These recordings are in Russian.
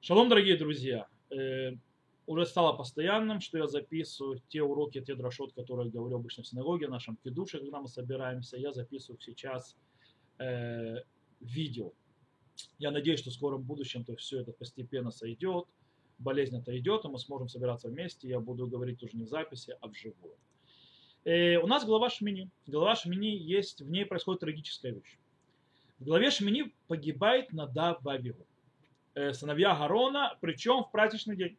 Шалом, дорогие друзья! Э, уже стало постоянным, что я записываю те уроки, те дрошот, которые говорю обычно в синагоге, в нашем кедуше, когда мы собираемся. Я записываю сейчас э, видео. Я надеюсь, что в скором будущем то все это постепенно сойдет, болезнь отойдет, и мы сможем собираться вместе. Я буду говорить уже не в записи, а вживую. Э, у нас глава Шмини. Глава Шмини есть, в ней происходит трагическая вещь. В главе Шмини погибает Надав Вавигу сыновья Гарона, причем в праздничный день,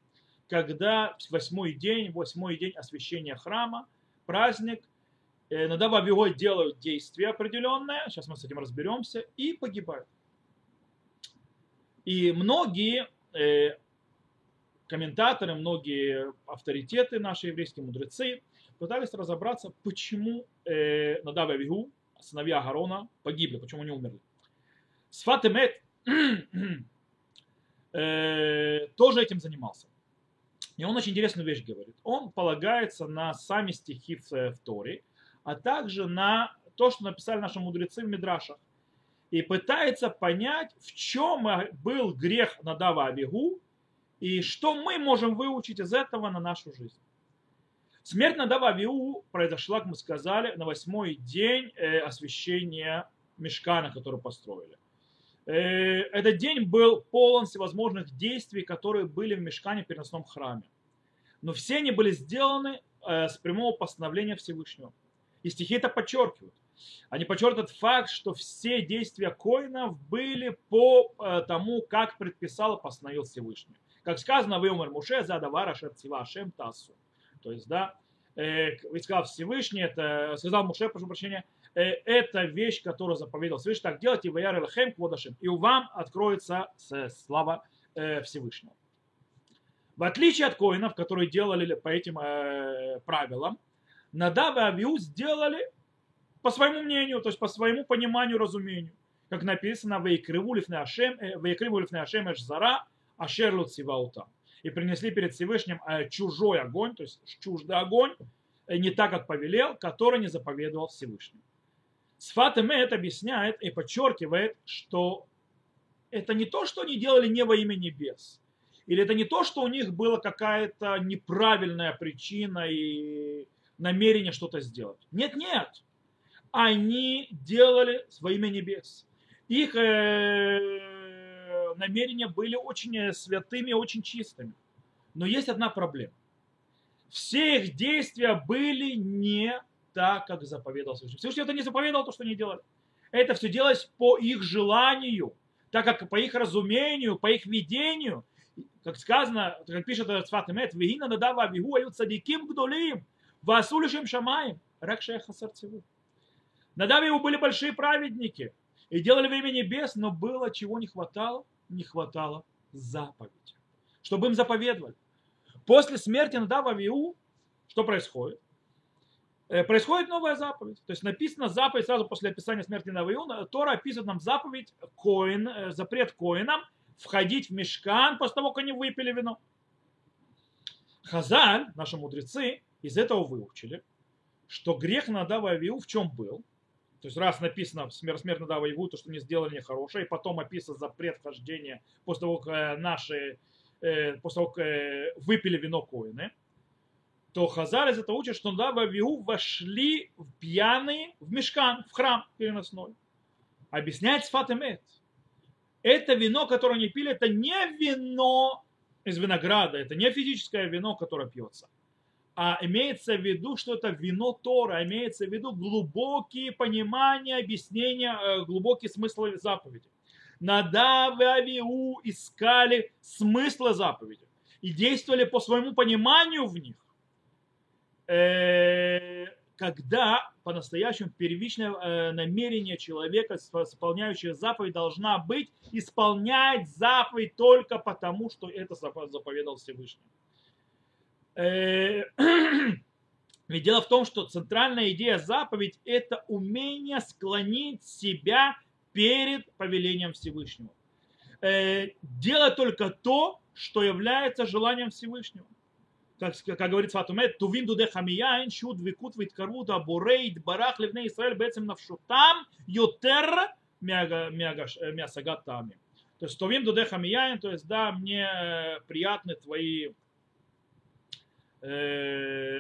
когда восьмой день, восьмой день освящения храма, праздник, э, Надав Авигой делают действие определенное, сейчас мы с этим разберемся, и погибают. И многие э, комментаторы, многие авторитеты, наши еврейские мудрецы, пытались разобраться, почему э, Надав Авигу, сыновья Гарона, погибли, почему они умерли. Сфатемет э, тоже этим занимался. И он очень интересную вещь говорит. Он полагается на сами стихи в, в Торе, а также на то, что написали наши мудрецы в Мидрашах. И пытается понять, в чем был грех Надава Авигу, и что мы можем выучить из этого на нашу жизнь. Смерть Надава Авигу произошла, как мы сказали, на восьмой день э, освящения мешкана, который построили. Э, этот день был полон всевозможных действий, которые были в мешкане переносном храме. Но все они были сделаны э, с прямого постановления Всевышнего. И стихи это подчеркивают. Они подчеркивают факт, что все действия коинов были по э, тому, как предписал и постановил Всевышний. Как сказано, вы умер Муше, задавара шерцива Ашем тасу. То есть, да, э, сказал Всевышний, это сказал Муше, прошу прощения, это вещь, которую заповедал Всевышний, так делайте, ваяр элхем кводашим, и у вам откроется слава э, Всевышнего. В отличие от коинов, которые делали по этим э, правилам, Надав и Авиу сделали по своему мнению, то есть по своему пониманию, разумению. Как написано, «Вейкриву лифне Ашем, лифне Ашем эшзара, ашер луциваута». И принесли перед Всевышним чужой огонь, то есть чуждый огонь, не так, как повелел, который не заповедовал Всевышний. Сфат это объясняет и подчеркивает, что это не то, что они делали не во имя небес. Или это не то, что у них была какая-то неправильная причина и намерение что-то сделать. Нет, нет. Они делали во имя небес. Их э, намерения были очень святыми, очень чистыми. Но есть одна проблема. Все их действия были не так, как заповедал Всевышний. Всевышний это не заповедал, то, что они делали. Это все делалось по их желанию, так как по их разумению, по их видению, как сказано, как пишет Цфатемет, «Вегина надава авигу ают садиким гдолим, васулишим шамаем, рак шеха сердцеву». Надав его были большие праведники и делали во имя небес, но было чего не хватало? Не хватало заповеди, чтобы им заповедовали. После смерти Надава Авиу, что происходит? Э, происходит новая заповедь. То есть написано заповедь сразу после описания смерти Навиуна. Тора описывает нам заповедь, коин, э, запрет коинам входить в мешкан после того, как они выпили вино. Хазаль, наши мудрецы, из этого выучили, что грех Надава Авиу в чем был. То есть раз написано смерть, смерть Надава Авиу, то, что не сделали нехорошее, и потом описан запрет вхождения после того, как э, наши, после того, как выпили вино коины – то Хазар из этого учит, что да, в Авиу вошли пьяные в мешкан, в храм переносной. Объясняет Сфатемет. Это вино, которое они пили, это не вино из винограда, это не физическое вино, которое пьется, а имеется в виду, что это вино Тора, имеется в виду глубокие понимания, объяснения, э, глубокий смысл заповеди. Надав и Авиу искали смысла заповеди и действовали по своему пониманию в них. Э, когда по-настоящему первичное э, намерение человека, исполняющего заповедь, должна быть исполнять заповедь только потому, что это заповедал Всевышний. Э, ведь дело в том, что центральная идея заповедь – это умение склонить себя перед повелением Всевышнего. Делать только то, что является желанием Всевышнего как, как говорит Фатумет, тувим дуде хамияин, шут викут виткарут абурейд барах левне Израиль бецем навшутам йотер мясагат тами. То есть товим дудеха мияин, то есть да, мне э, приятны твои э,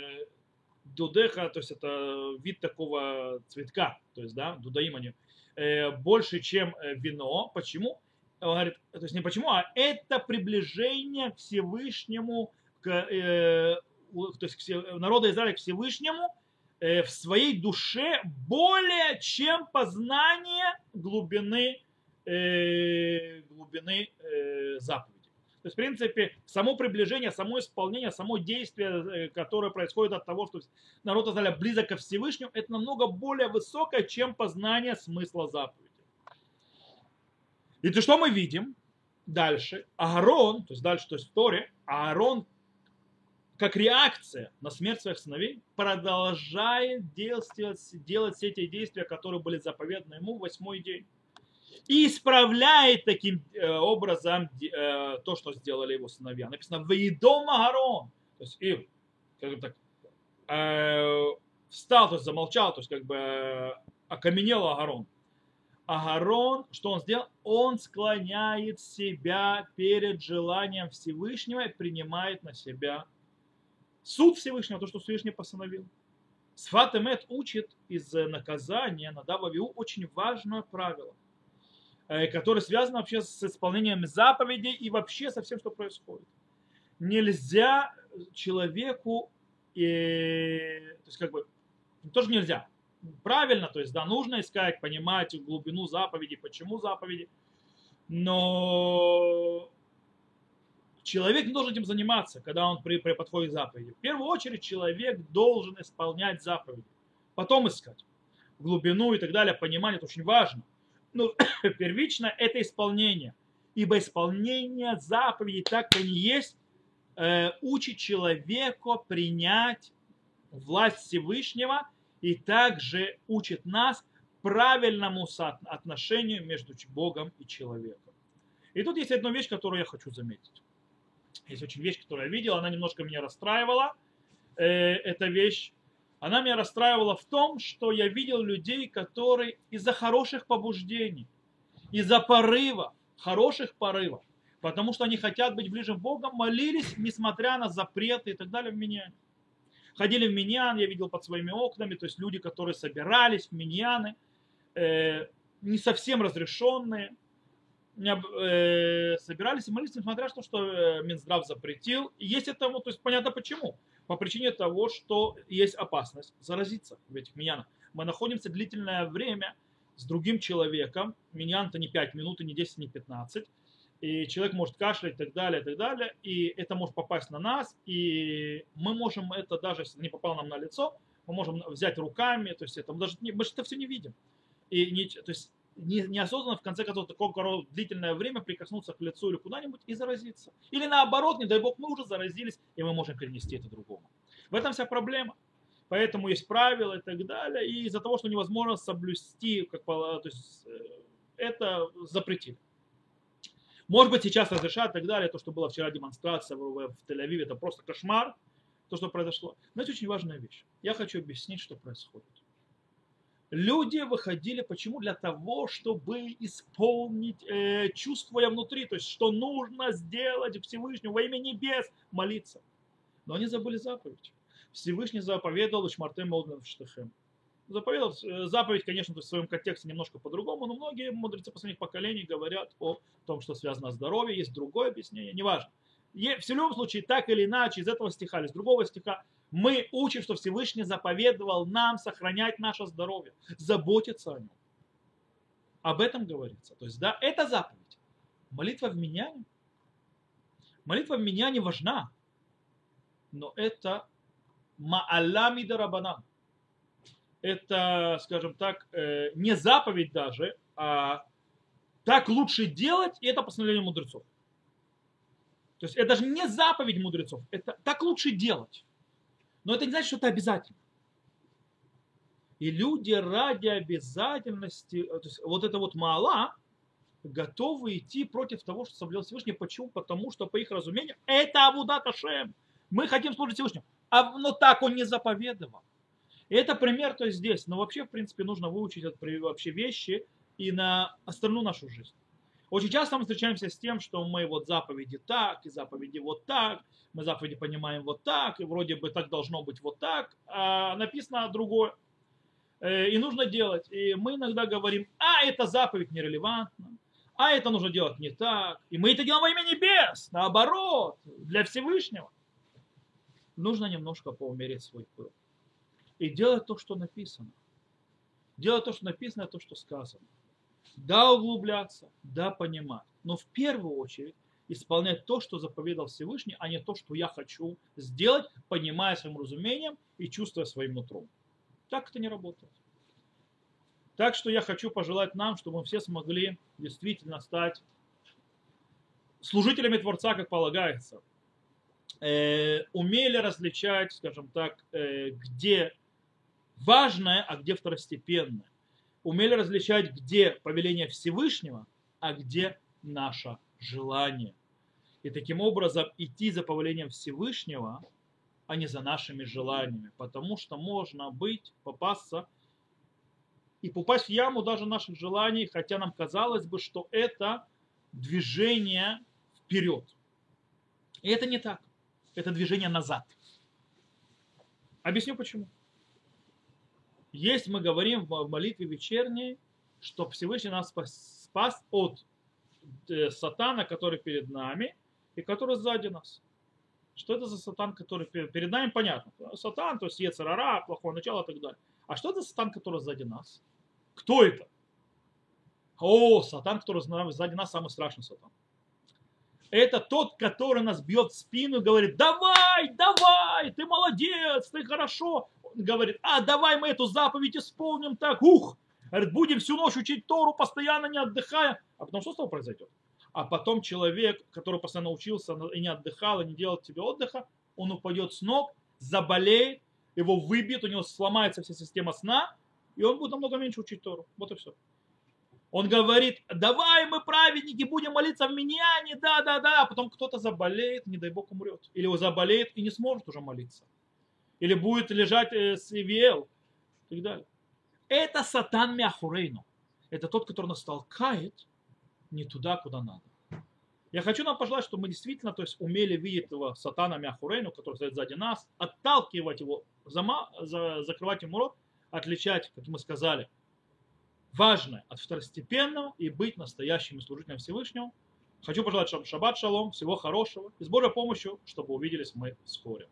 дудеха, то есть это вид такого цветка, то есть да, дудаим э, больше, чем э, вино. Почему? Он говорит, то есть не почему, а это приближение к Всевышнему, к, э, то есть к народу Израиля к Всевышнему э, в своей душе более, чем познание глубины Э, глубины э, заповеди. То есть, в принципе, само приближение, само исполнение, само действие, э, которое происходит от того, что народ Израиля близок ко Всевышнему, это намного более высокое, чем познание смысла заповеди. И то, что мы видим дальше? Аарон, то есть дальше, то есть в Торе, Аарон как реакция на смерть своих сыновей, продолжает делать, делать все эти действия, которые были заповеданы ему в восьмой день и исправляет таким э, образом э, то, что сделали его сыновья. Написано «Ваидом Агарон». То есть, и, как так, э, встал, то есть замолчал, то есть как бы окаменел Агарон. Агарон, что он сделал? Он склоняет себя перед желанием Всевышнего и принимает на себя суд Всевышнего, то, что Всевышний постановил. Сфат Эмет учит из наказания на Дававиу очень важное правило – Э, который связан вообще с исполнением заповедей и вообще со всем, что происходит. Нельзя человеку, э, то есть как бы, тоже нельзя, правильно, то есть да, нужно искать, понимать глубину заповеди, почему заповеди, но человек не должен этим заниматься, когда он при, при подходе к заповеди. В первую очередь человек должен исполнять заповеди, потом искать глубину и так далее, понимание, это очень важно – ну, первично это исполнение. Ибо исполнение заповедей, так и не есть, э, учит человека принять власть Всевышнего и также учит нас правильному отношению между Богом и человеком. И тут есть одна вещь, которую я хочу заметить. Есть очень вещь, которую я видел, она немножко меня расстраивала. Э, эта вещь она меня расстраивала в том, что я видел людей, которые из-за хороших побуждений, из-за порыва, хороших порывов, потому что они хотят быть ближе к Богу, молились, несмотря на запреты и так далее в миньяне. Ходили в миньян, я видел под своими окнами, то есть люди, которые собирались в миньяны, э, не совсем разрешенные, э, собирались и молились, несмотря на то, что э, Минздрав запретил. Есть этому, то есть понятно почему по причине того, что есть опасность заразиться в этих миньянах. Мы находимся длительное время с другим человеком, миньян-то не 5 минут, и не 10, не 15, и человек может кашлять и так далее, и так далее, и это может попасть на нас, и мы можем это, даже если не попало нам на лицо, мы можем взять руками, то есть это, мы, даже, мы же это все не видим. И не, то есть не, неосознанно, в конце концов, такое длительное время прикоснуться к лицу или куда-нибудь и заразиться. Или наоборот, не дай бог, мы уже заразились, и мы можем перенести это другому. В этом вся проблема. Поэтому есть правила и так далее. И из-за того, что невозможно соблюсти, как, то есть, э, это запретили. Может быть, сейчас разрешат и так далее. То, что было вчера демонстрация в, Тель-Авиве, это просто кошмар, то, что произошло. Это очень важная вещь. Я хочу объяснить, что происходит. Люди выходили почему? Для того, чтобы исполнить, э, чувствуя внутри, то есть что нужно сделать Всевышнему во имя небес, молиться. Но они забыли заповедь. Всевышний заповедовал Молден Штехем. Заповедовал, э, заповедь, конечно, в своем контексте немножко по-другому, но многие мудрецы последних поколений говорят о том, что связано с здоровьем, есть другое объяснение, неважно. В любом случае, так или иначе, из этого стиха или из другого стиха, мы учим, что Всевышний заповедовал нам сохранять наше здоровье, заботиться о нем. Об этом говорится. То есть, да, это заповедь. Молитва в меняне. Молитва в меняне важна, но это ма'алами дарабанан. Это, скажем так, э, не заповедь даже, а так лучше делать, и это постановление мудрецов. То есть это даже не заповедь мудрецов, это так лучше делать. Но это не значит, что это обязательно. И люди ради обязательности, то есть вот это вот мала, готовы идти против того, что соблюл Всевышний. Почему? Потому что, по их разумению, это Абуда Ташем. Мы хотим служить Всевышнему. А, но так он не заповедовал. И это пример, то есть здесь. Но вообще, в принципе, нужно выучить вообще вещи и на остальную нашу жизнь. Очень часто мы встречаемся с тем, что мы вот заповеди так, и заповеди вот так, мы заповеди понимаем вот так, и вроде бы так должно быть вот так, а написано другое. Э, и нужно делать. И мы иногда говорим, а, эта заповедь нерелевантна, а это нужно делать не так. И мы это делаем во имя небес, наоборот, для Всевышнего. Нужно немножко поумереть свой пыл. И делать то, что написано. Делать то, что написано, то, что сказано. Да, углубляться, да, понимать. Но в первую очередь исполнять то, что заповедал Всевышний, а не то, что я хочу сделать, понимая своим разумением и чувствуя своим нутром. Так это не работает. Так что я хочу пожелать нам, чтобы мы все смогли действительно стать служителями Творца, как полагается. Э, умели различать, скажем так, э, где важное, а где второстепенное. Умели различать, где повеление Всевышнего, а где наше желание. И таким образом идти за повелением Всевышнего, а не за нашими желаниями. Потому что можно быть, попасться и попасть в яму даже наших желаний, хотя нам казалось бы, что это движение вперед. И это не так. Это движение назад. Объясню почему. Есть, мы говорим в молитве вечерней, что Всевышний нас спас от э, сатана, который перед нами, и который сзади нас. Что это за сатан, который перед нами, понятно. Сатан, то есть Ецарара, плохое начало и так далее. А что это за сатан, который сзади нас? Кто это? О, сатан, который сзади нас, самый страшный сатан. Это тот, который нас бьет в спину и говорит, давай, давай, ты молодец, ты хорошо. Говорит, а давай мы эту заповедь исполним так, ух, говорит, будем всю ночь учить Тору, постоянно не отдыхая. А потом что с тобой произойдет? А потом человек, который постоянно учился и не отдыхал, и не делал тебе отдыха, он упадет с ног, заболеет, его выбьет, у него сломается вся система сна, и он будет намного меньше учить Тору. Вот и все. Он говорит, давай мы праведники будем молиться в миньяне, да, да, да, а потом кто-то заболеет, не дай бог умрет. Или он заболеет и не сможет уже молиться. Или будет лежать э, с Ивиэл и так далее. Это сатан Мяхурейну. Это тот, который нас толкает не туда, куда надо. Я хочу нам пожелать, чтобы мы действительно то есть, умели видеть этого сатана Мяхурейну, который стоит сзади нас, отталкивать его, зама, за, закрывать ему рот, отличать, как мы сказали, важное от второстепенного и быть настоящим служителем Всевышнего. Хочу пожелать шаббат шалом, всего хорошего и с Божьей помощью, чтобы увиделись мы вскоре.